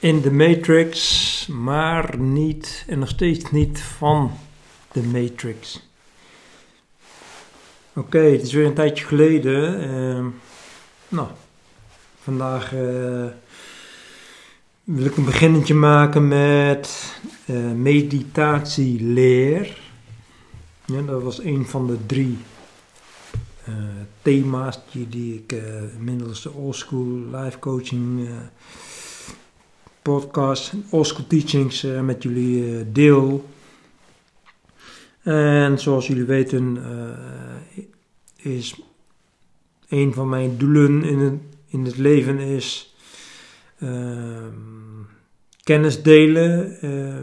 in de Matrix, maar niet en nog steeds niet van de Matrix. Oké, het is weer een tijdje geleden. Uh, nou, vandaag uh, wil ik een beginnetje maken met uh, meditatieleer. Ja, dat was een van de drie uh, thema's die, ik middels de Old School Life Coaching podcast, School Teachings met jullie deel. En zoals jullie weten is een van mijn doelen in het, in het leven is uh, kennis delen. Uh,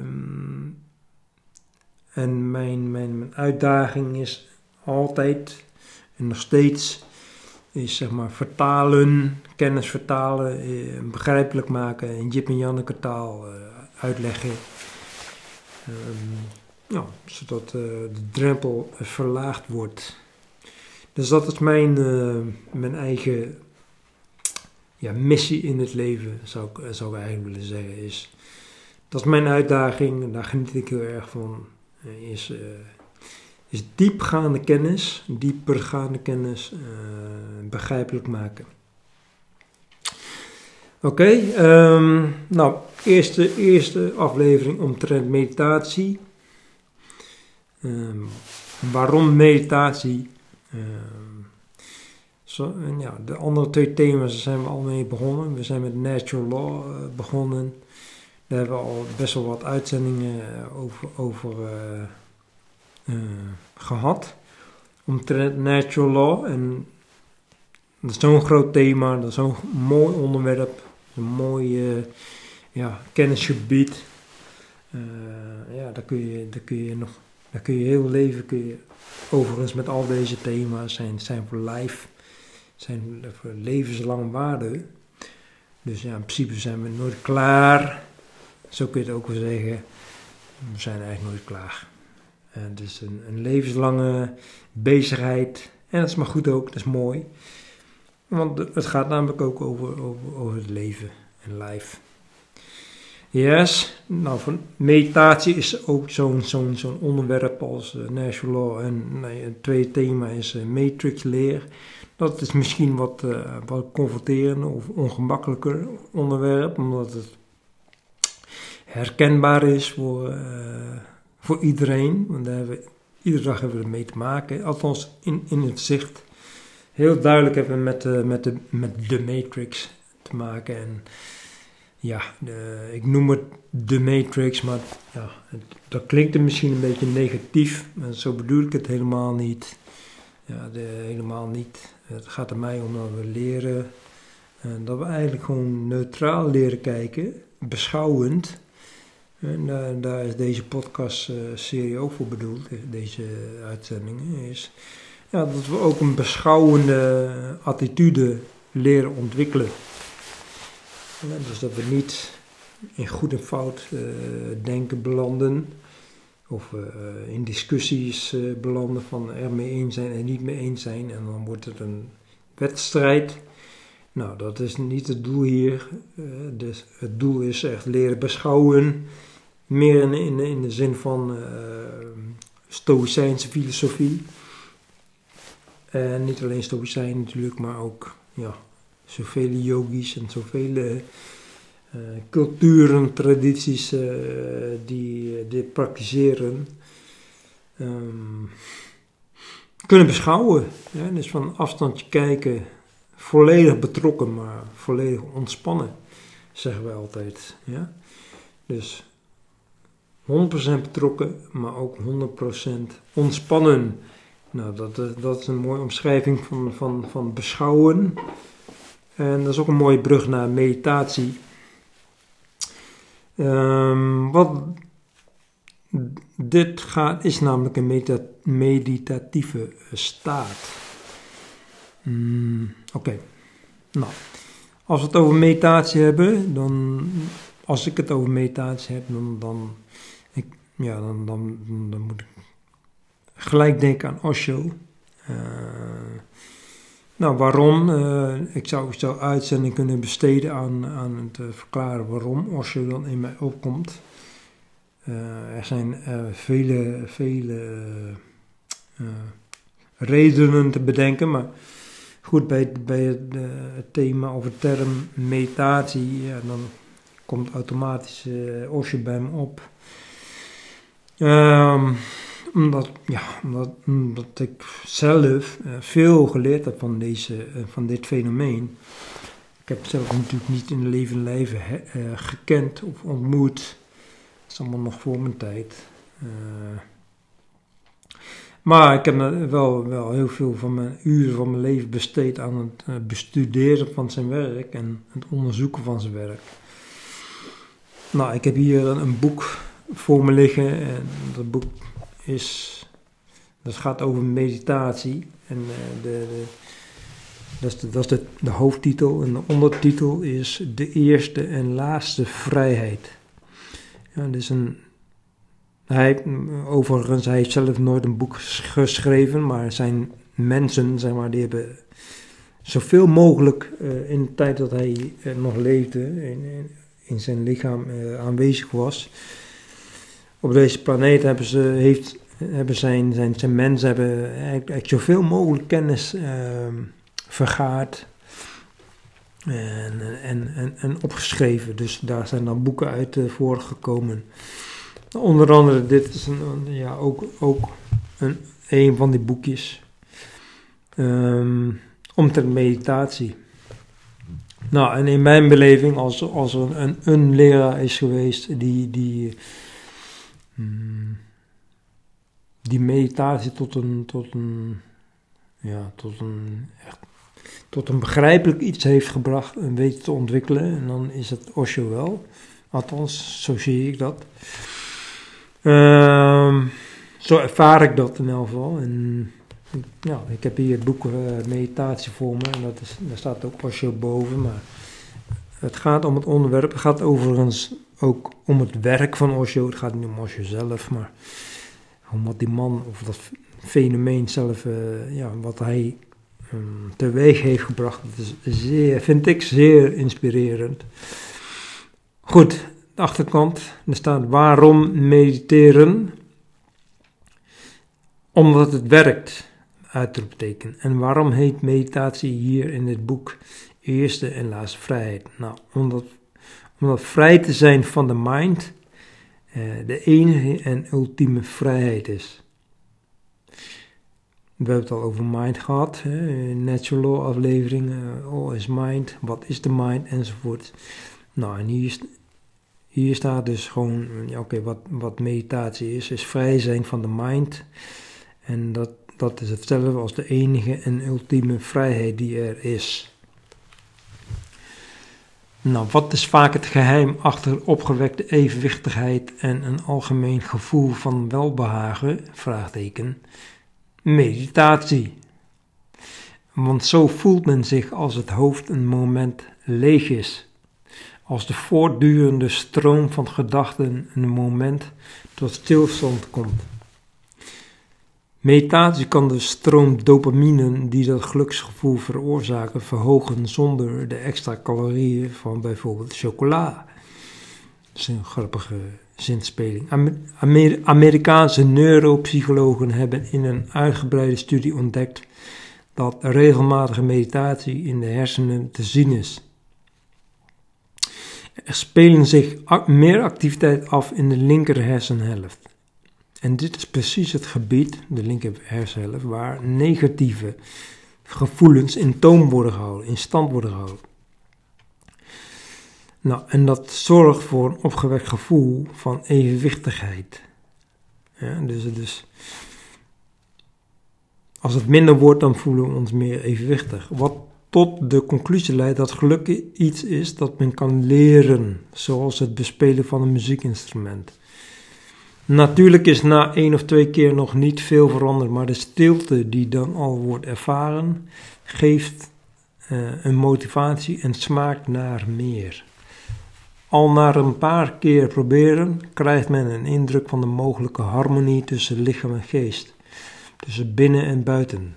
en mijn, mijn, mijn uitdaging is altijd en nog steeds is zeg maar vertalen, kennis vertalen, eh, begrijpelijk maken in Jip en Janneke taal uh, uitleggen. Um, ja, zodat uh, de drempel verlaagd wordt. Dus dat is mijn, mijn eigen ja, missie in het leven, zou ik, zou ik eigenlijk willen zeggen. Is, dat is mijn uitdaging, en daar geniet ik heel erg van. Is, uh, is diepgaande kennis, diepergaande kennis begrijpelijk maken. Oké, um, nou, eerste, eerste aflevering omtrent meditatie. Um, waarom meditatie? Ehm, zo, ja, de andere twee thema's zijn we al mee begonnen. We zijn met Natural Law uh, begonnen. Daar hebben we al best wel wat uitzendingen uh, over, over uh, gehad. Omtrent Natural Law. En dat is zo'n groot thema, dat is zo'n mooi onderwerp. Een mooi ja, kennisgebied. ja, daar kun, je, daar kun je nog daar kun je heel leven kun je Overigens met al deze thema's zijn, zijn voor life, zijn voor levenslang waarde. Dus ja, in principe zijn we nooit klaar. Zo kun je het ook wel zeggen. We zijn eigenlijk nooit klaar. En het is een, een levenslange bezigheid. En dat is maar goed ook, dat is mooi. Want het gaat namelijk ook over, over, over het leven en life. Yes, nou van meditatie is ook zo'n zo'n zo'n onderwerp als uh, Law en nee, het tweede thema is uh, matrix leer. Dat is misschien wat, uh, wat confronterender of ongemakkelijker onderwerp, omdat het herkenbaar is voor, voor iedereen. Want daar hebben iedere dag hebben we ermee te maken, althans in, in het zicht. Heel duidelijk hebben met, met, de, met de matrix te maken en ja, de, ik noem het de Matrix, maar ja, dat klinkt er misschien een beetje negatief. Maar zo bedoel ik het helemaal niet. Ja, de, helemaal niet. Het gaat er mij om dat we leren, en dat we eigenlijk gewoon neutraal leren kijken, beschouwend. En daar, daar is deze podcast-serie ook voor bedoeld, deze uitzendingen. Is dat we ook een beschouwende attitude leren ontwikkelen dus dat we niet in goed en fout uh, denken belanden. Of uh, in discussies uh, belanden van er mee eens zijn en niet mee eens zijn. En dan wordt het een wedstrijd. Nou, dat is niet het doel hier. dus het doel is echt leren beschouwen. Meer in, in, in de zin van stoïcijnse filosofie. En niet alleen stoïcijn natuurlijk, maar ook ja, zoveel yogis en zoveel uh, culturen, tradities die dit praktiseren, um, kunnen beschouwen. Dus van afstandje kijken, volledig betrokken, maar volledig ontspannen, zeggen we altijd. Ja? Dus 100% betrokken, maar ook 100% ontspannen. Nou, dat, dat is een mooie omschrijving van, van, van beschouwen. En dat is ook een mooie brug naar meditatie. Um, wat dit gaat, is namelijk een meditatieve staat. Mm, Oké, nou, als we het over meditatie hebben, dan, als ik het over meditatie heb, dan, dan, ik, ja, dan, dan, dan moet ik gelijk denken aan Osho. Uh, nou, waarom? Uh, ik zou, zou uitzending kunnen besteden aan, aan het uh, verklaren waarom Osho dan in mij opkomt. Er zijn vele, vele redenen te bedenken, maar goed, bij, bij het, thema of term meditatie, dan komt automatisch Osho bij me op. Um, omdat, ja, omdat, ik zelf uh, veel geleerd heb van, deze, uh, van dit fenomeen. Ik heb het zelf natuurlijk niet in leven leven uh, gekend of ontmoet. Dat is allemaal nog voor mijn tijd. maar ik heb wel, wel heel veel van mijn uren van mijn leven besteed aan het bestuderen van zijn werk en het onderzoeken van zijn werk. Nou, ik heb hier een boek voor me liggen en dat boek is, dat gaat over meditatie. En uh, de, de, dat is, de, dat is de, hoofdtitel. En de ondertitel is De eerste en laatste vrijheid. Ja, dus een, hij, overigens, hij heeft zelf nooit een boek geschreven, maar zijn mensen, zeg maar, die hebben zoveel mogelijk uh, in de tijd dat hij uh, nog leefde, in, in zijn lichaam aanwezig was, op deze planeet hebben ze, heeft, hebben zijn, zijn, mensen hebben eigenlijk zoveel mogelijk kennis uh, vergaard en, en, en, en, opgeschreven. Dus daar zijn dan boeken uit uh, voortgekomen. Onder andere, dit is een, ja, ook, ook een, een van die boekjes. Um, omtrent meditatie. Nou, en in mijn beleving, als, als er een, een leraar is geweest die, die Hmm. die meditatie tot een, tot een, ja, tot een, echt, tot een begrijpelijk iets heeft gebracht en weet te ontwikkelen. En dan is het Osho wel. Althans, zo zie ik dat. Um, zo ervaar ik dat in elk geval. En ja, ik heb hier het boek uh, Meditatie voor me. En dat is, daar staat ook Osho boven. Maar het gaat om het onderwerp. Het gaat overigens ook om het werk van Osho. Het gaat niet om Osho zelf, maar om wat die man of dat fenomeen zelf, uh, ja, wat hij um, teweeg heeft gebracht. Dat is zeer, vind ik zeer inspirerend. Goed, de achterkant. Er staat waarom mediteren? Omdat het werkt, uitroepteken. En waarom heet meditatie hier in dit boek eerste en laatste vrijheid? Nou, omdat omdat vrij te zijn van de mind uh, de enige en ultieme vrijheid is. We hebben het al over mind gehad, hè, natural law aflevering, uh, all is mind, wat is de mind enzovoort. Nou, en hier, hier staat dus gewoon, ja, oké, wat, wat meditatie is, is vrij zijn van de mind. En dat, dat is hetzelfde als de enige en ultieme vrijheid die er is. Nou, wat is vaak het geheim achter opgewekte evenwichtigheid en een algemeen gevoel van welbehagen? Vraagteken. Meditatie. Want zo voelt men zich als het hoofd een moment leeg is. Als de voortdurende stroom van gedachten een moment tot stilstand komt. Meditatie kan de stroom dopamine die dat geluksgevoel veroorzaken verhogen zonder de extra calorieën van bijvoorbeeld chocola. Dat is een grappige zinspeling. Amer Amerikaanse neuropsychologen hebben in een uitgebreide studie ontdekt dat regelmatige meditatie in de hersenen te zien is. Er spelen zich meer activiteit af in de linker hersenhelft. En dit is precies het gebied, de linker hersenhelft, waar negatieve gevoelens in toom worden gehouden, in stand worden gehouden. Nou, en dat zorgt voor een opgewekt gevoel van evenwichtigheid. Ja, dus, dus als het minder wordt, dan voelen we ons meer evenwichtig. Wat tot de conclusie leidt dat geluk iets is dat men kan leren, zoals het bespelen van een muziekinstrument. Natuurlijk is na één of twee keer nog niet veel veranderd, maar de stilte die dan al wordt ervaren, geeft uh, een motivatie en smaakt naar meer. Al na een paar keer proberen krijgt men een indruk van de mogelijke harmonie tussen lichaam en geest, tussen binnen en buiten.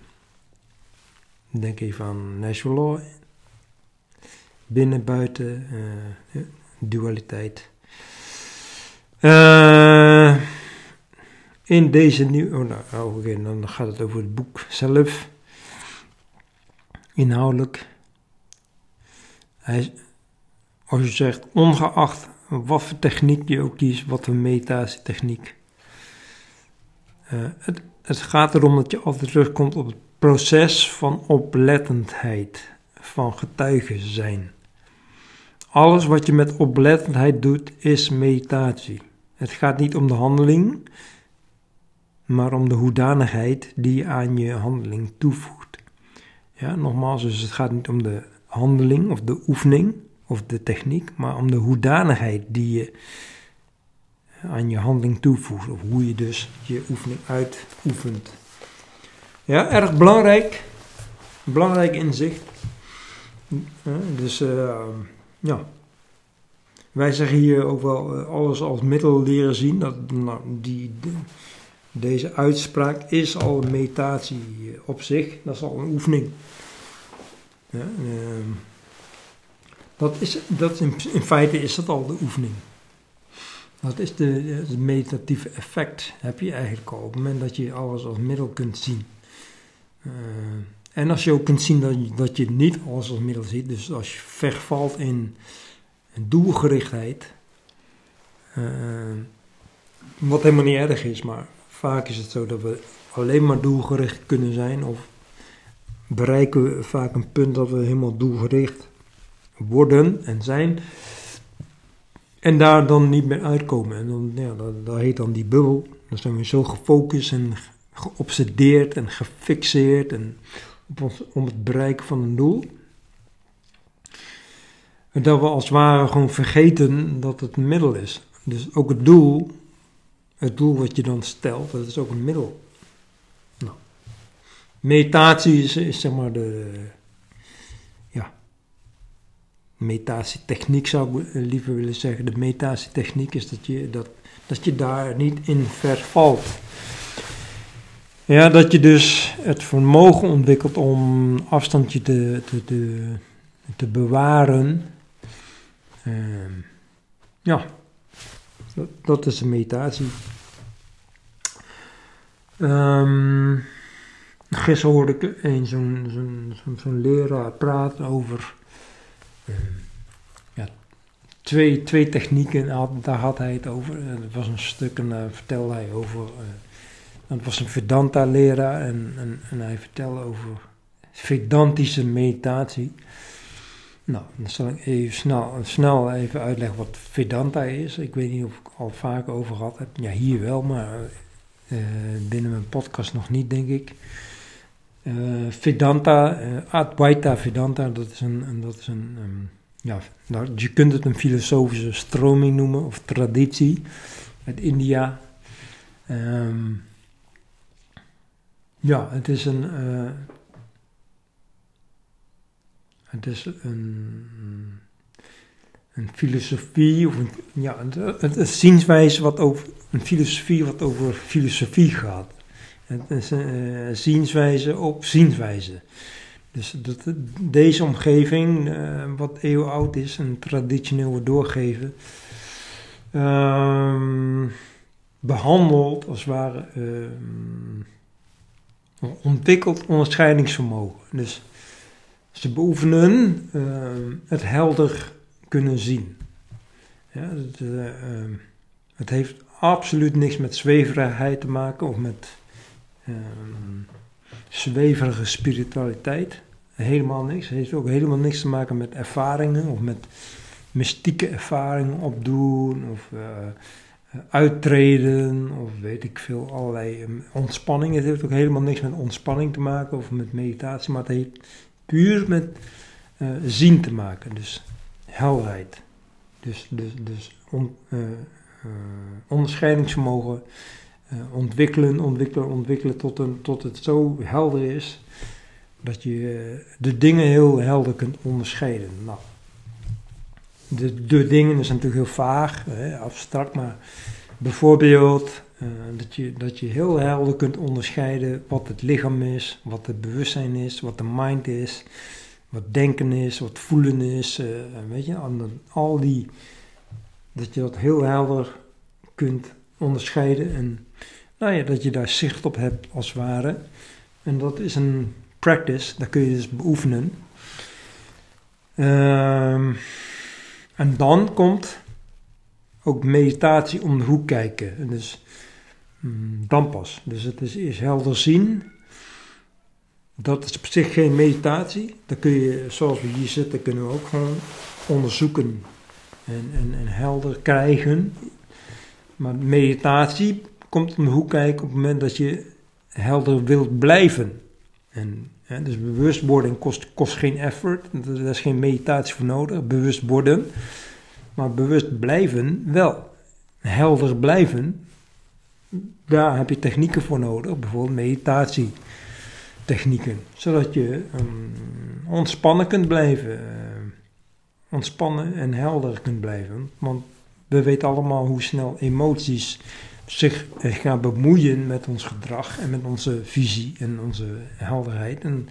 Denk even aan natural law. Binnen, buiten, uh, dualiteit. Uh, in deze nieuwe... Oh, nou, dan gaat het over het boek zelf. Inhoudelijk. Hij, als je zegt, ongeacht wat voor techniek je ook kiest, wat voor meditatietechniek. Uh, het, het gaat erom dat je altijd terugkomt op het proces van oplettendheid, van getuigen zijn. Alles wat je met oplettendheid doet, is meditatie. Het gaat niet om de handeling, maar om de hoedanigheid die je aan je handeling toevoegt. Ja, nogmaals, dus het gaat niet om de handeling of de oefening of de techniek, maar om de hoedanigheid die je aan je handeling toevoegt. Of hoe je dus je oefening uitoefent. Ja, erg belangrijk. Belangrijk inzicht. dus uh, ja. Wij zeggen hier ook wel eh, alles als middel leren zien. Dat, nou, die, deze uitspraak is al een meditatie op zich. Dat is al een oefening. Ja, uh, dat is, dat in, feite is dat al de oefening. Dat is de, het meditatieve effect heb je eigenlijk al op het moment dat je alles als middel kunt zien. Uh, en als je ook kunt zien dat je, dat je niet alles als middel ziet, dus als je vervalt in, doelgerichtheid, uh, wat helemaal niet erg is, maar vaak is het zo dat we alleen maar doelgericht kunnen zijn of bereiken we vaak een punt dat we helemaal doelgericht worden en zijn en daar dan niet meer uitkomen. En dan, ja, dat, dat heet dan die bubbel. Dan zijn we zo gefocust en geobsedeerd en gefixeerd en op ons, om het bereiken van een doel. Dat we als het ware gewoon vergeten dat het een middel is. Dus ook het doel, het doel wat je dan stelt, dat is ook een middel. Nou, meditatie is, is zeg maar de, ja, meditatietechniek zou ik liever willen zeggen. De meditatietechniek is dat je, dat, dat je daar niet in vervalt. Ja, dat je dus het vermogen ontwikkelt om afstandje te, te, te, te bewaren. Uh, ja, dat, dat, is een meditatie. Um, gisteren hoorde ik een zo'n zo'n zo'n zo leraar praten over uh, ja, twee, twee technieken. Daar had hij het over. Het was een stuk en daar vertelde hij over uh, dat was een Vedanta-leraar en, en, en, hij vertelde over Vedantische meditatie. Nou, dan zal ik even snel, snel even uitleggen wat Vedanta is. Ik weet niet of ik al vaker over gehad heb. Ja, hier wel, maar uh, binnen mijn podcast nog niet, denk ik. Uh, Vedanta, uh, Advaita Vedanta, dat is een, dat is een um, ja, nou, je kunt het een filosofische stroming noemen of traditie uit India. Um, ja, het is een. Het is een. Een filosofie, of een, ja, een, zienswijze wat over. Een filosofie wat over filosofie gaat. Het is een uh, zienswijze op zienswijze. Dus dat, deze omgeving, uh, wat eeuwenoud is en traditioneel wordt doorgegeven, um, behandelt als het ware. Um, ontwikkeld onderscheidingsvermogen. Dus ze beoefenen uh, het helder kunnen zien. Ja, het, uh, het, heeft absoluut niks met zweverigheid te maken of met uh, zweverige spiritualiteit. Helemaal niks. Het heeft ook helemaal niks te maken met ervaringen of met mystieke ervaringen opdoen of eh, eh, uittreden of weet ik veel, allerlei um, ontspanning. Het heeft ook helemaal niks met ontspanning te maken of met meditatie, maar het heeft puur met uh, zien te maken, dus helderheid. Dus, dus, dus on, uh, onderscheidingsvermogen ontwikkelen, ontwikkelen, ontwikkelen tot, een, tot het zo helder is dat je de dingen heel helder kunt onderscheiden. Nou, de, de dingen is natuurlijk heel vaag, hè, abstract, maar bijvoorbeeld Uh, dat, je, dat je heel helder kunt onderscheiden wat het lichaam is, wat het bewustzijn is, wat de mind is, wat denken is, wat voelen is. Uh, weet je, al die, dat je dat heel helder kunt onderscheiden en nou ja, dat je daar zicht op hebt als het ware. En dat is een practice, dat kun je dus beoefenen. Um, en dan komt ook meditatie om de hoek kijken. En dus dan pas. Dus het is eerst helder zien. Dat is op zich geen meditatie. Dat kun je, zoals we hier zitten, kunnen we ook gewoon onderzoeken en, en, en helder krijgen. Maar meditatie komt om de hoek kijken op het moment dat je helder wilt blijven. En, hè, dus bewustwording kost, kost geen effort, er is geen meditatie voor nodig, bewust worden. Maar bewust blijven wel. Helder blijven, daar heb je technieken voor nodig, bijvoorbeeld meditatietechnieken. Zodat je um, ontspannen kunt blijven, uh, ontspannen en helder kunt blijven. Want we weten allemaal hoe snel emoties zich gaan bemoeien met ons gedrag en met onze visie en onze helderheid. En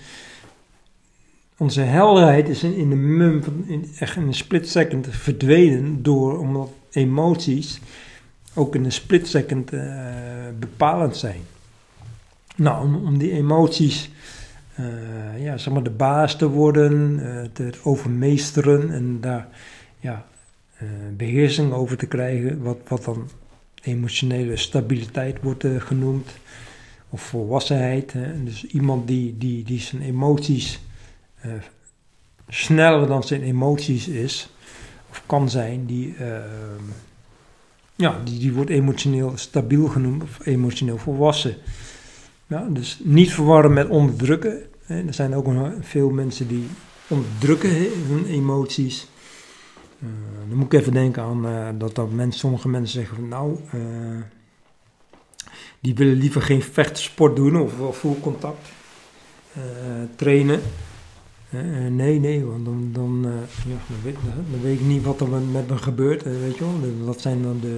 onze helderheid is in, de mum echt in een split second verdwenen door omdat emoties ook in een split second uh, bepalend zijn. Nou, om, die emoties uh, ja, zeg maar de baas te worden, uh, te overmeesteren en daar ja, beheersing over te krijgen, wat, wat dan emotionele stabiliteit wordt genoemd, of volwassenheid. Hè? Dus iemand die, die, die zijn emoties sneller dan zijn emoties is, of kan zijn, die, ja, die, die wordt emotioneel stabiel genoemd of emotioneel volwassen. Ja, dus niet verwarren met onderdrukken. Er zijn ook veel mensen die onderdrukken hun emoties. Uh, dan moet ik even denken aan uh, dat, dat mensen, sommige mensen zeggen van nou, uh, die willen liever geen vechtsport doen of, of full contact trainen. Uh, nee, nee, want dan, dan, uh, ja, dan, weet, dan, weet, ik niet wat er met me gebeurt. Uh, weet je wel? Dat zijn dan de,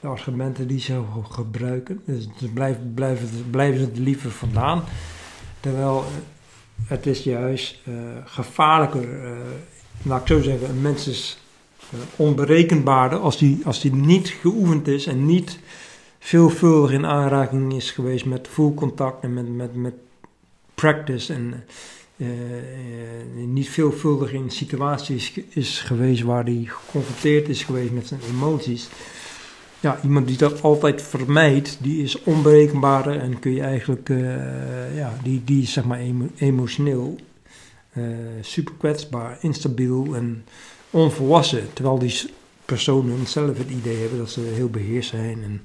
de, argumenten die ze gebruiken. Dus, dus blijven, ze er liever vandaan. Terwijl het is juist gevaarlijker, laat ik zo zeggen, een mens is onberekenbaarder als die, als die niet geoefend is en niet veelvuldig in aanraking is geweest met full contact en met, met, met practice en uh, niet veelvuldig in situaties is geweest waar hij geconfronteerd is geweest met zijn emoties. Ja, iemand die dat altijd vermijdt, die is onberekenbaar en kun je eigenlijk, uh, ja, die, die is zeg maar emotioneel super kwetsbaar, instabiel en onvolwassen. Terwijl die personen zelf het idee hebben dat ze heel beheerst zijn. En,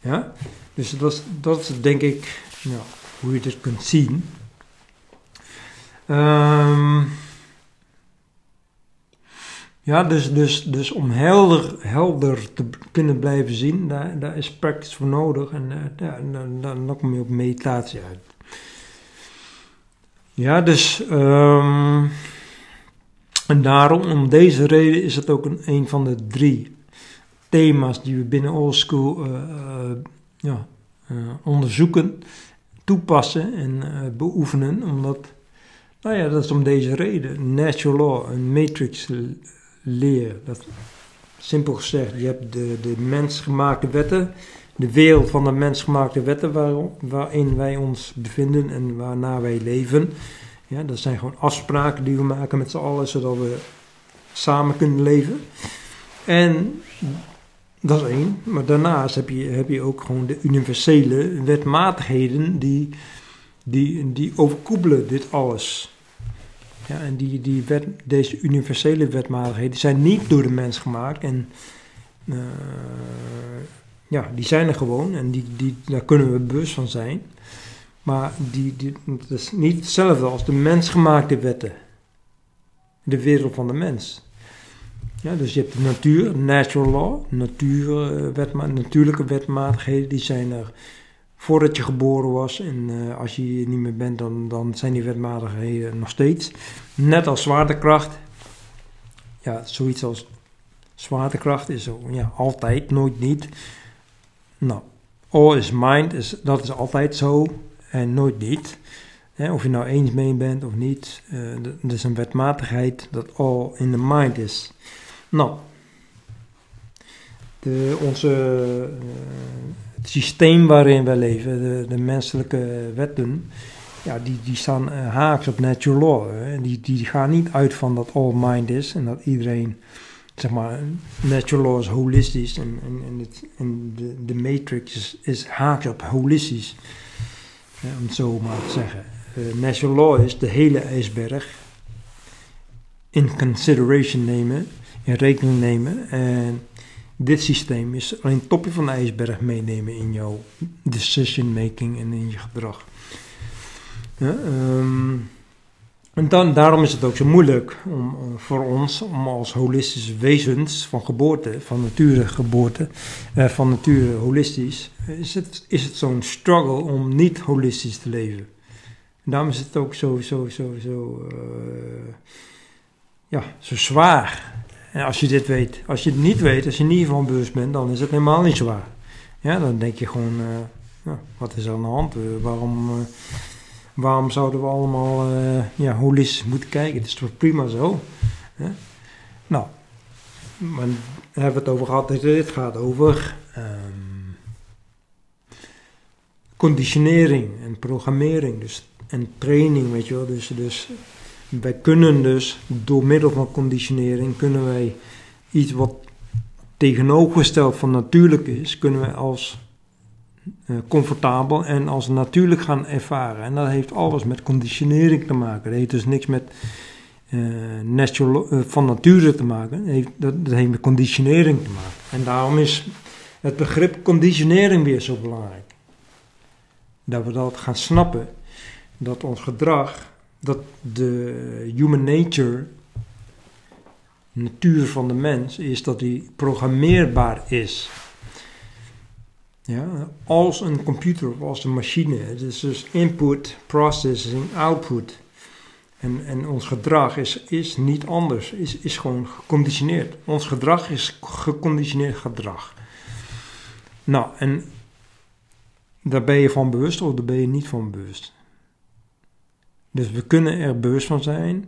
ja? Dus dat is, dat denk ik ja, hoe je dit kunt zien. Um, ja, dus, dus, dus om helder, helder te kunnen blijven zien, daar, daar is practice voor nodig. En uh, ja, dan, dan, kom je op meditatie uit. Ja, dus. Um, en daarom, om deze reden, is het ook een, een van de drie thema's die we binnen Old School uh, uh, ja, onderzoeken, toepassen en beoefenen. Omdat nou ja, dat is om deze reden. Natural law, een matrix leer. Dat, simpel gezegd, je hebt de, de mensgemaakte wetten, de wereld van de mensgemaakte wetten waar, waarin wij ons bevinden en waarna wij leven. Ja, dat zijn gewoon afspraken die we maken met z'n allen, zodat we samen kunnen leven. En dat is één. Maar daarnaast heb je, heb je ook gewoon de universele wetmatigheden die, die, die overkoepelen dit alles. Ja, en die, die wet, deze universele wetmatigheden zijn niet door de mens gemaakt. En uh, ja, die zijn er gewoon en die, die, daar kunnen we bewust van zijn. Maar die, die, dat is niet hetzelfde als de mensgemaakte wetten. De wereld van de mens. Ja, dus je hebt de natuur, natural law, natuur, uh, wetma natuurlijke wetmatigheden, die zijn er voordat je geboren was. En uh, als je hier niet meer bent, dan, dan zijn die wetmatigheden nog steeds. Net als zwaartekracht. Ja, zoiets als zwaartekracht is zo, ja, altijd, nooit niet. Nou, all is mind, is, dat is altijd zo en nooit niet. of je nou eens mee bent of niet. Uh, dat is een wetmatigheid dat all in the mind is. Nou, de, onze, uh, systeem waarin wij leven, de, de menselijke wetten, ja, die, die staan uh, haaks op natural law. Die, die gaan niet uit van dat all mind is en dat iedereen, zeg maar, natural law is holistisch en, en, het, en de, de matrix is, haaks op holistisch, om het zo maar te zeggen. Uh, natural law is de hele ijsberg in consideration nemen, in rekening nemen en dit systeem is alleen het topje van de ijsberg meenemen in jouw decision making en in je gedrag. Ja, ehm, en dan, daarom is het ook zo moeilijk om, voor ons om als holistische wezens van geboorte, van nature geboorte, eh, van nature holistisch, is het, is het zo'n struggle om niet holistisch te leven. En daarom is het ook zo, zo, zo, zo, uh, ja, zo zwaar. En als je dit weet, als je het niet weet, als je niet van bewust bent, dan is het helemaal niet zwaar. Ja, dan denk je gewoon, uh, ja, wat is er aan de hand? waarom waarom zouden we allemaal ja, holistisch moeten kijken? Het is toch prima zo? Hè? Nou, hebben we het over gehad. Dit gaat over um, conditionering en programmering dus, en training, weet je wel. Dus, dus wij kunnen dus door middel van conditionering kunnen wij iets wat tegenovergesteld van natuurlijk is, kunnen wij als uh, comfortabel en als natuurlijk gaan ervaren. En dat heeft alles met conditionering te maken. Dat heeft dus niks met uh, natural, uh, van nature te maken. Heeft, dat, dat heeft met conditionering te maken. En daarom is het begrip conditionering weer zo belangrijk. Dat we dat gaan snappen. Dat ons gedrag, dat de human nature, natuur van de mens, is dat die programmeerbaar is. Ja, als een computer of als een machine. Het is dus input, processing, output. En, en ons gedrag is, is niet anders, is, is gewoon geconditioneerd. Ons gedrag is geconditioneerd gedrag. Nou, en daar ben je van bewust of daar ben je niet van bewust. Dus we kunnen er bewust van zijn,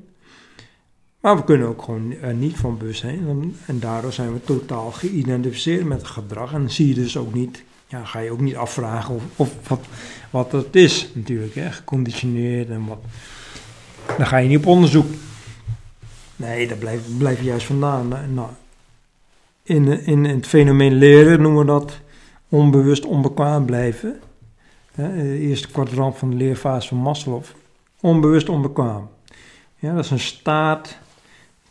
maar we kunnen ook gewoon er niet van bewust zijn. En daardoor zijn we totaal geïdentificeerd met het gedrag en zie je dus ook niet ja, ga je ook niet afvragen of, of wat, wat dat is natuurlijk, hè, geconditioneerd en wat. Dan ga je niet op onderzoek. Nee, daar blijf, je juist vandaan. Nou, in, in, het fenomeen leren noemen we dat onbewust onbekwaam blijven. eerste kwadrant van de leerfase van Maslow. Onbewust onbekwaam. Ja, dat is een staat,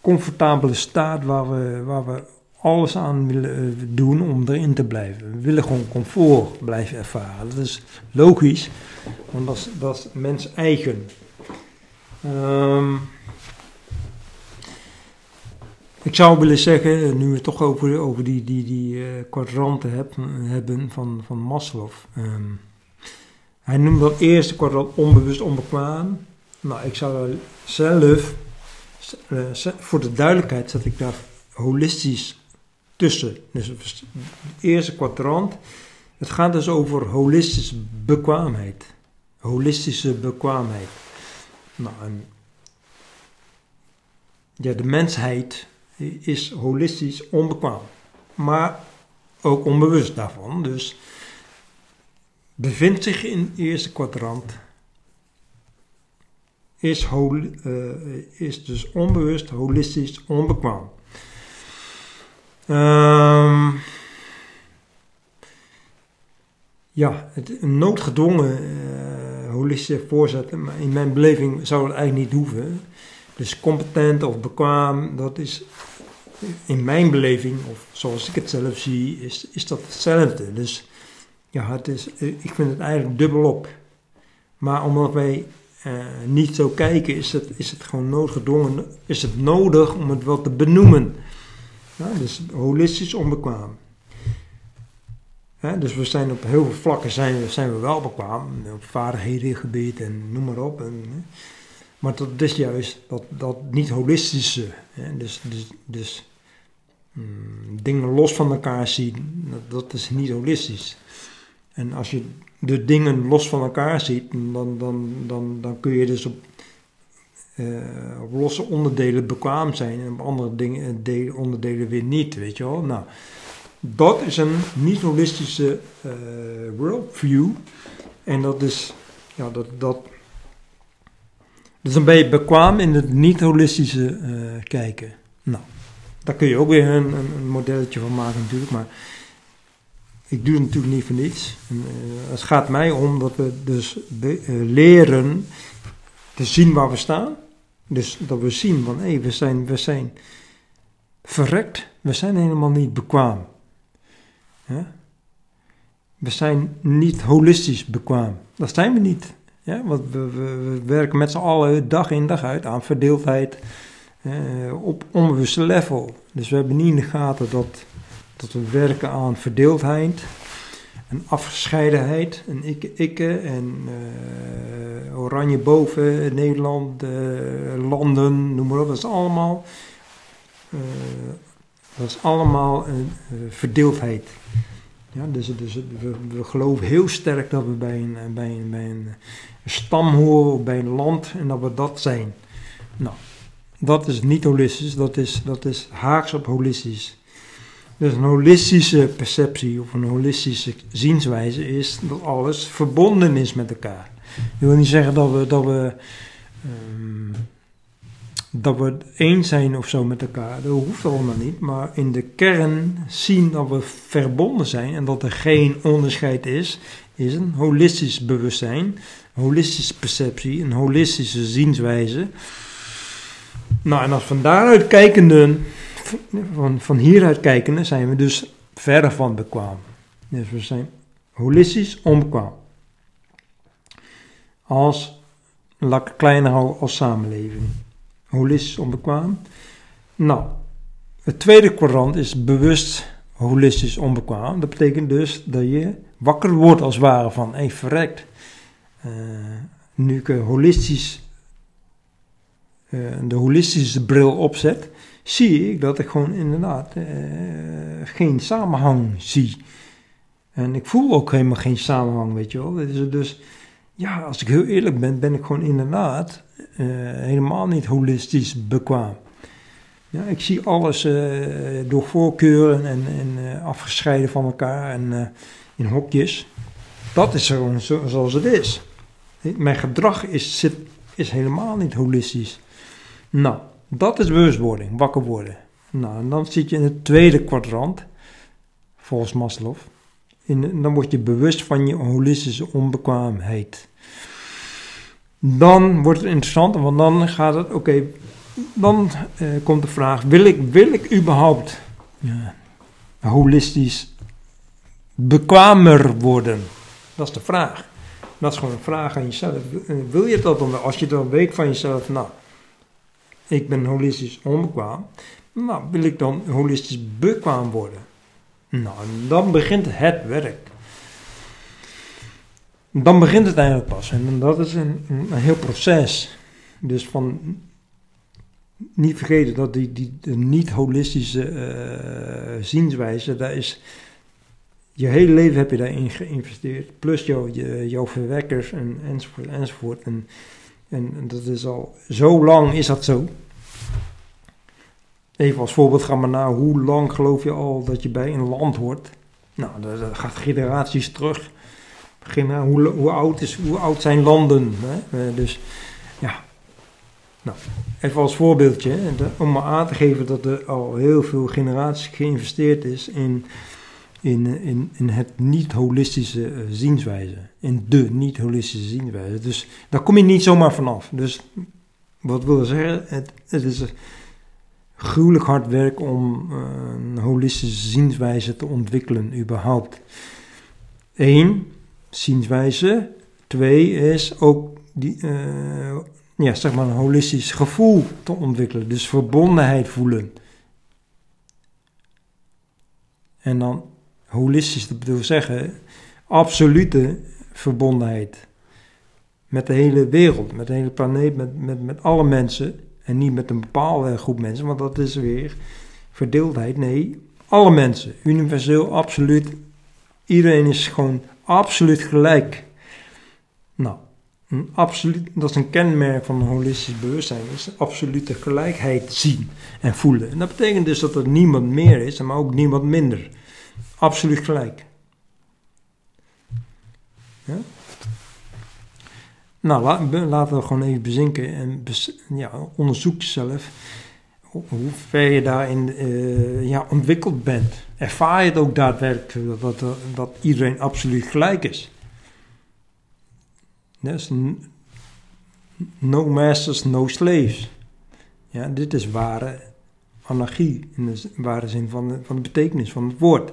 comfortabele staat waar we, waar we alles aan willen eh, doen om erin te blijven. We willen gewoon comfort blijven ervaren. Dat is logisch, want dat is, dat mens eigen. Um, ik zou willen zeggen, nu we het toch over, over die, die, die uh, kwadranten heb, hebben van, van Maslow. Um, hij noemt dat eerste kwadrant onbewust onbekwaam. Nou, ik zou zelf, uh, voor de duidelijkheid, zet ik daar holistisch tussen. Dus het eerste kwadrant. Het gaat dus over holistische bekwaamheid. Holistische bekwaamheid. Nou, en ja, de mensheid is holistisch onbekwaam. Maar ook onbewust daarvan. Dus bevindt zich in het eerste kwadrant. Is, uh, is dus onbewust, holistisch onbekwaam. Um, ja, het, een noodgedwongen uh, holistische voorzet, maar in mijn beleving zou het eigenlijk niet hoeven. Dus competent of bekwaam, dat is in mijn beleving, of zoals ik het zelf zie, is, is dat hetzelfde. Dus het is, eh, ik vind het eigenlijk dubbelop. Maar omdat wij uh, niet zo kijken, is het, is het gewoon noodgedwongen, is het nodig om het wel te benoemen. Ja, dus holistisch onbekwaam. dus we zijn op heel veel vlakken zijn, we, zijn we wel bekwaam. Op vaardighedengebied en noem maar op. En, maar dat is juist dat, dat niet holistische. Hè, dus dus, dus mm, dingen los van elkaar zien, dat is niet holistisch. En als je de dingen los van elkaar ziet, dan, dan, dan, dan kun je dus op, uh, op losse onderdelen bekwaam zijn en op andere dingen, de, onderdelen weer niet, weet je wel. Nou, dat is een niet-holistische uh, worldview. En dat is, ja, dat, dat, dus dan ben je bekwaam in het niet-holistische kijken. Nou, daar kun je ook weer een, een, een, modelletje van maken natuurlijk, maar ik doe natuurlijk niet voor niets. En, uh, het gaat mij om dat we dus be, uh, leren te zien waar we staan. Dus dat we zien van, hé, hey, we, zijn, we zijn verrekt, we zijn helemaal niet bekwaam. We zijn niet holistisch bekwaam. Dat zijn we niet. Ja? Want we, we, we werken met z'n allen dag in dag uit aan verdeeldheid eh, op onbewuste level. Dus we hebben niet in de gaten dat, dat we werken aan verdeeldheid en afgescheidenheid en ikke, ikke en uh, oranje boven, Nederland, uh, landen, noem maar op. Dat is allemaal, uh, dat is allemaal een verdeeldheid. Ja, dus dus we, we, geloven heel sterk dat we bij een, bij een, bij een stam horen, bij een land en dat we dat zijn. Nou, dat is niet holistisch, dat is, dat is haaks op holistisch. Dus een holistische perceptie of een holistische zienswijze is dat alles verbonden is met elkaar. Dat wil niet zeggen dat we, dat we, um, dat we één zijn of zo met elkaar. Dat hoeft allemaal niet. Maar in de kern zien dat we verbonden zijn en dat er geen onderscheid is, is een holistisch bewustzijn, een holistische perceptie, een holistische zienswijze. Nou, en als van daaruit kijkende van, van hieruit kijken zijn we dus verder van bekwaam. Dus we zijn holistisch onbekwaam. Als, laat ik kleiner houden als samenleving. Holistisch onbekwaam. Nou, het tweede kwadrant is bewust holistisch onbekwaam. Dat betekent dus dat je wakker wordt als het ware van, hé hey, verrekt. Uh, nu ik holistisch, uh, de holistische bril opzet, zie ik dat ik gewoon inderdaad uh, geen samenhang zie. En ik voel ook helemaal geen samenhang, weet je wel. Dus, dus ja, als ik heel eerlijk ben, ben ik gewoon inderdaad uh, helemaal niet holistisch bekwaam. Ja, ik zie alles uh, door voorkeuren en, en afgescheiden van elkaar en in hokjes. Dat is gewoon zo, zoals het is. Mijn gedrag is, is helemaal niet holistisch. Nou, dat is bewustwording, wakker worden. Nou, en dan zit je in het tweede kwadrant, volgens Maslow. In, dan word je bewust van je holistische onbekwaamheid. Dan wordt het interessant, want dan gaat het, oké, dan eh, komt de vraag, wil ik, wil ik überhaupt ja, holistisch bekwamer worden? Dat is de vraag. Dat is gewoon een vraag aan jezelf. Wil je dat dan Als je dan weet van jezelf, nou, ik ben holistisch onbekwaam. Nou, wil ik dan holistisch bekwaam worden? Nou, dan begint het werk. Dan begint het eigenlijk pas. En dat is een, een heel proces. Dus van niet vergeten dat die, die niet-holistische uh, zienswijze, daar is je hele leven heb je daarin geïnvesteerd. Plus jouw, je, verwekkers en, enzovoort enzovoort. En en dat is al zo lang is dat zo. Even als voorbeeld gaan we naar hoe lang geloof je al dat je bij een land hoort? Nou, dat, gaat generaties terug. hoe, hoe, oud is, hoe oud zijn landen? Hè? Eh, dus ja, nou, even als voorbeeldje, om maar aan te geven dat er al heel veel generaties geïnvesteerd is in in, in, in het niet-holistische uh, zienswijze. In de niet-holistische zienswijze. Dus daar kom je niet zomaar vanaf. Dus wat wil zeggen? Het, het is gruwelijk hard werk om uh, een holistische zienswijze te ontwikkelen, überhaupt. Eén, zienswijze. Twee is ook die, uh, ja, zeg maar een holistisch gevoel te ontwikkelen. Dus verbondenheid voelen. En dan holistisch, dat bedoel zeggen, absolute verbondenheid met de hele wereld, met de hele planeet, met, met, met alle mensen. En niet met een bepaalde groep mensen, want dat is weer verdeeldheid. Nee, alle mensen, universeel, absoluut. Iedereen is gewoon absoluut gelijk. Nou, absoluut, dat is een kenmerk van een holistisch bewustzijn, is absolute gelijkheid zien en voelen. En dat betekent dus dat er niemand meer is, maar ook niemand minder. Absoluut gelijk. Ja? Nou, laten we gewoon even bezinken en ja, onderzoek jezelf hoe ver je daarin uh, ja, ontwikkeld bent. Ervaar je het ook daadwerkelijk dat, dat, dat iedereen absoluut gelijk is. No masters, no slaves. Ja, dit is ware anarchie in de ware zin van de, van de betekenis van het woord.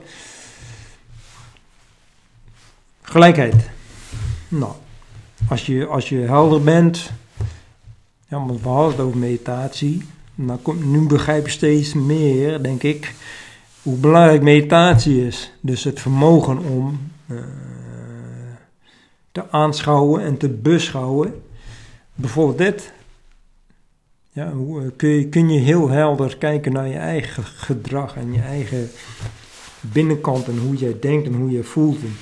Gelijkheid. Nou, als je, als je helder bent, ja, want we hadden het over meditatie. Nou, nu begrijp je steeds meer, denk ik, hoe belangrijk meditatie is. Dus het vermogen om uh, te aanschouwen en te beschouwen. Bijvoorbeeld dit. Ja, eh, kun, je, heel helder kijken naar je eigen gedrag en je eigen binnenkant en hoe jij denkt en hoe je voelt. En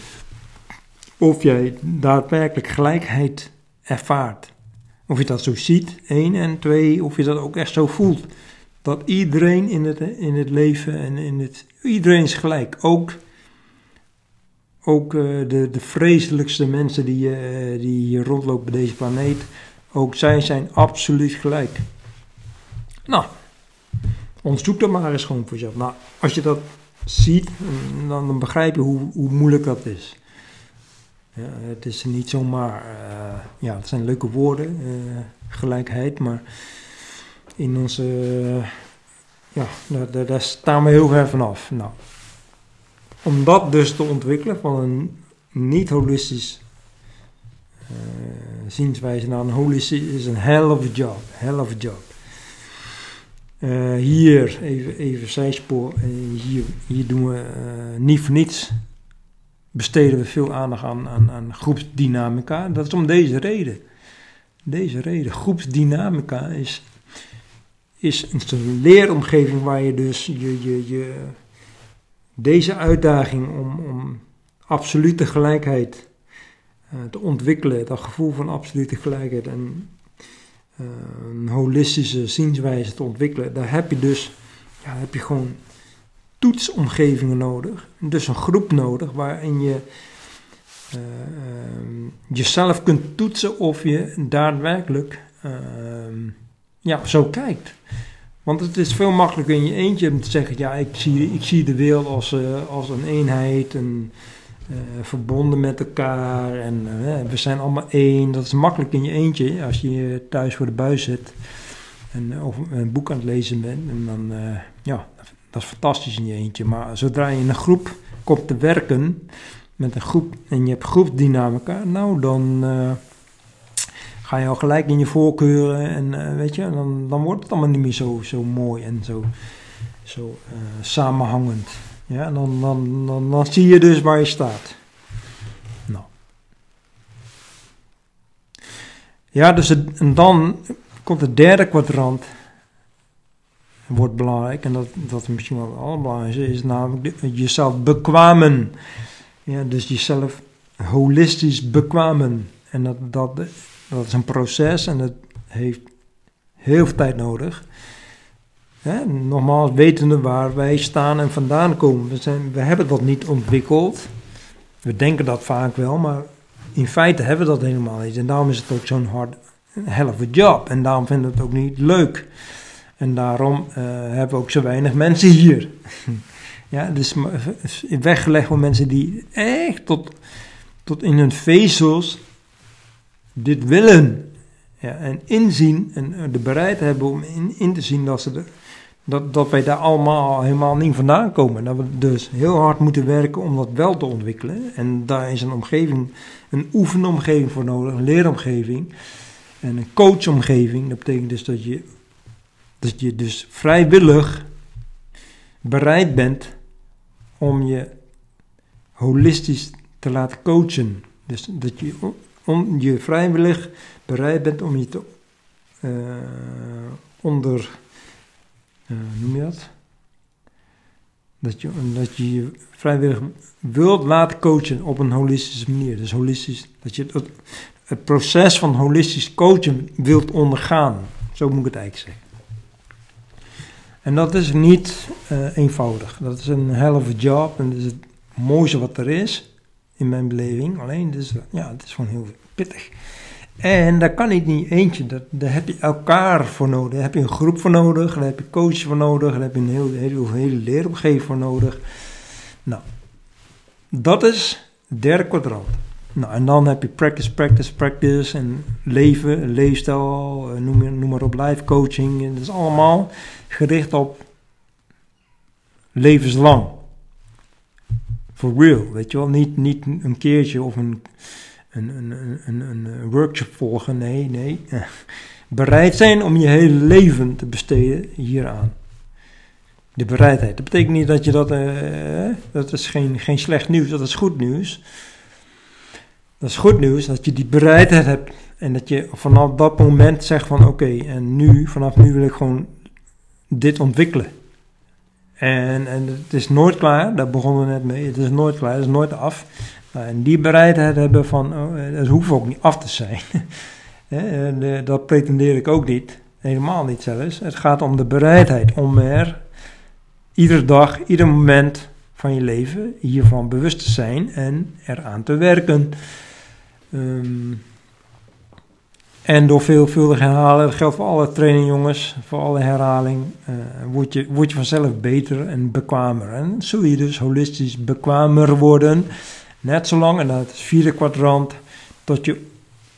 of jij daadwerkelijk gelijkheid ervaart. Of je dat zo ziet, één en twee, of je dat ook echt zo voelt. Dat iedereen in het, in het leven en in het. Iedereen is gelijk. Ook, ook uh, de, de vreselijkste mensen die, uh, die hier rondlopen op deze planeet. Ook zij zijn absoluut gelijk. Nou, onderzoek dat maar eens gewoon voor. Nou, als je dat ziet, dan, begrijp je hoe, hoe moeilijk dat is. Ja, het is niet zomaar, uh, ja, het zijn leuke woorden, uh, gelijkheid, maar in onze, uh, ja, daar, daar, staan we heel ver vanaf. Nou, om dat dus te ontwikkelen van een niet-holistisch zienswijze naar een holistisch is een hell of a job, hell of a job. Hier, even, even zijspoor, hier, hier doen we niet voor niets besteden we veel aandacht aan, aan, aan groepsdynamica. Dat is om deze reden. Deze reden. Groepsdynamica is, is een leeromgeving waar je dus je, je, je, deze uitdaging om, om absolute gelijkheid te ontwikkelen, dat gevoel van absolute gelijkheid en een holistische zienswijze te ontwikkelen, daar heb je dus ja, heb je gewoon toetsomgevingen nodig. Dus een groep nodig waarin je uh, jezelf kunt toetsen of je daadwerkelijk uh, ja, zo kijkt. Want het is veel makkelijker in je eentje om te zeggen: ja, ik zie, ik zie de wereld als, uh, als een eenheid, en, verbonden met elkaar en we zijn allemaal één. Dat is makkelijk in je eentje als je thuis voor de buis zit en of een boek aan het lezen bent. En dan, ja, dat is fantastisch in je eentje. Maar zodra je in een groep komt te werken, met een groep, en je hebt groepsdynamica, nou dan ga je al gelijk in je voorkeuren en weet je, dan, dan wordt het allemaal niet meer zo, zo mooi en zo, zo samenhangend. Ja, dan, dan, dan, dan zie je dus waar je staat. Nou. Ja, dus het, en dan komt het derde kwadrant wordt belangrijk. En dat, dat misschien wel het allerbelangrijkste is namelijk jezelf bekwamen. Ja, dus jezelf holistisch bekwamen. En dat, dat, dat is een proces en dat heeft heel veel tijd nodig. Hè? Nogmaals, wetende waar wij staan en vandaan komen. We, zijn, we hebben dat niet ontwikkeld. We denken dat vaak wel, maar in feite hebben we dat helemaal niet. En daarom is het ook zo'n hard, hell job. En daarom vinden we het ook niet leuk. En daarom uh, hebben we ook zo weinig mensen hier. ja, dus weggelegd voor mensen die echt tot, tot in hun vezels dit willen. Ja, en inzien en de bereidheid hebben om in, in te zien dat, ze de, dat, dat wij daar allemaal helemaal niet vandaan komen. Dat we dus heel hard moeten werken om dat wel te ontwikkelen. En daar is een omgeving, een oefenomgeving voor nodig, een leeromgeving en een coachomgeving. Dat betekent dus dat je dat je dus vrijwillig bereid bent om je holistisch te laten coachen. Dus dat je, om, je vrijwillig bereid bent om je te uh, onder, noem je dat? Dat je, dat je vrijwillig wilt laten coachen op een holistische manier. Dus holistisch, dat je het, het proces van holistisch coachen wilt ondergaan. Zo moet ik het eigenlijk zeggen. En dat is niet uh, eenvoudig. Dat is een hell job en dat is het mooiste wat er is in mijn beleving. Alleen, dus, ja, het is gewoon heel pittig. En daar kan ik niet eentje. Dat, daar heb je elkaar voor nodig. Daar heb je een groep voor nodig. Daar heb je coaches voor nodig. Daar heb je een hele, hele, hele leeromgeving voor nodig. Nou, dat is derde kwadrant. Nou, en dan heb je practice, practice, practice en leven, leefstijl, eh, noem, noem maar op, life coaching. En dat is allemaal gericht op levenslang. For real, weet je wel. Niet, niet een keertje of een, een, een, een, een workshop volgen. Nee, nee. Bereid zijn om je hele leven te besteden hieraan. De bereidheid. Dat betekent niet dat je dat. Uh, dat is geen, geen slecht nieuws, dat is goed nieuws. Dat is goed nieuws dat je die bereidheid hebt. En dat je vanaf dat moment zegt van oké, en nu, vanaf nu wil ik gewoon dit ontwikkelen. En, en het is nooit klaar, daar begonnen we net mee. Het is nooit klaar, het is nooit af. Nou, en die bereidheid hebben van, oh, eh, het hoeft ook niet af te zijn. en, uh, dat pretendeer ik ook niet, helemaal niet zelfs. Het gaat om de bereidheid om er iedere dag, ieder moment van je leven hiervan bewust te zijn en eraan te werken. Um, en door veelvuldig herhalen, dat geldt voor alle training jongens, voor alle herhaling, uh, word, je, word je vanzelf beter en bekwamer. En zul je dus holistisch bekwamer worden, net zolang, en dat is vierde kwadrant, tot je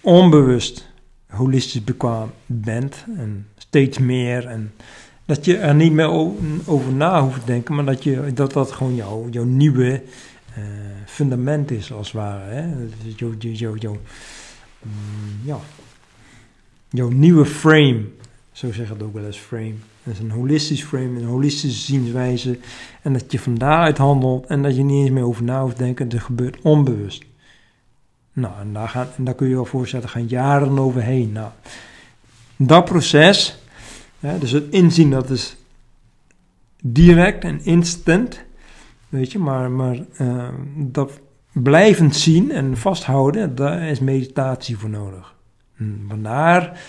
onbewust holistisch bekwaam bent en steeds meer. En dat je er niet meer over na hoeft te denken, maar dat je, dat, dat gewoon jouw, jouw nieuwe uh, fundament is, als het ware. Hè? Jouw, jouw, jouw, mm, ja, jouw nieuwe frame. Zo zeggen het ook wel eens frame. Dat is een holistisch frame, een holistische zienswijze. En dat je van daaruit handelt en dat je niet eens meer over na hoeft denken. Het gebeurt onbewust. Nou, en daar, gaan, daar kun je wel voorstellen, gaan jaren overheen. Nou, dat proces, hè, dus het inzien, dat is direct en instant. Weet je, maar, maar uh, dat blijvend zien en vasthouden, daar is meditatie voor nodig. Hmm, vandaar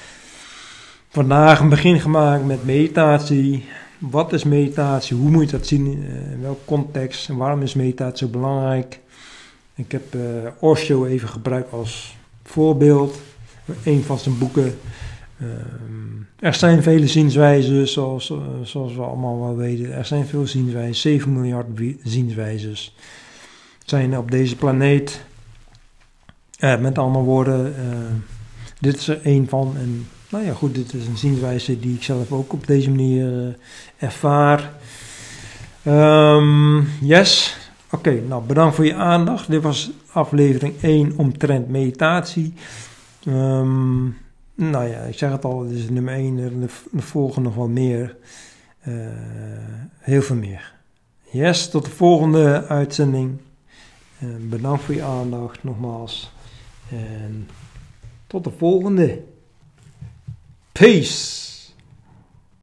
vandaag een begin gemaakt met meditatie. Wat is meditatie? Hoe moet je dat zien? Eh, in welk context? En waarom is meditatie zo belangrijk? Ik heb uh, Osho even gebruikt als voorbeeld. Een van zijn boeken. Uh, er zijn vele zienswijzen, zoals, zoals we allemaal wel weten. Er zijn veel zienswijzen, 7 miljard zienswijzes zijn op deze planeet. met andere woorden, dit is er één van. En nou ja, goed, dit is een zienswijze die ik zelf ook op deze manier uh, ervaar. Um, yes. Oké, nou bedankt voor je aandacht. Dit was aflevering 1 omtrent meditatie. Um, nou ja, ik zeg het al, dit is nummer 1. Er, er volgen nog wel meer. Uh, heel veel meer. Yes, tot de volgende uitzending. Uh, bedankt voor je aandacht nogmaals. En tot de volgende. Peace.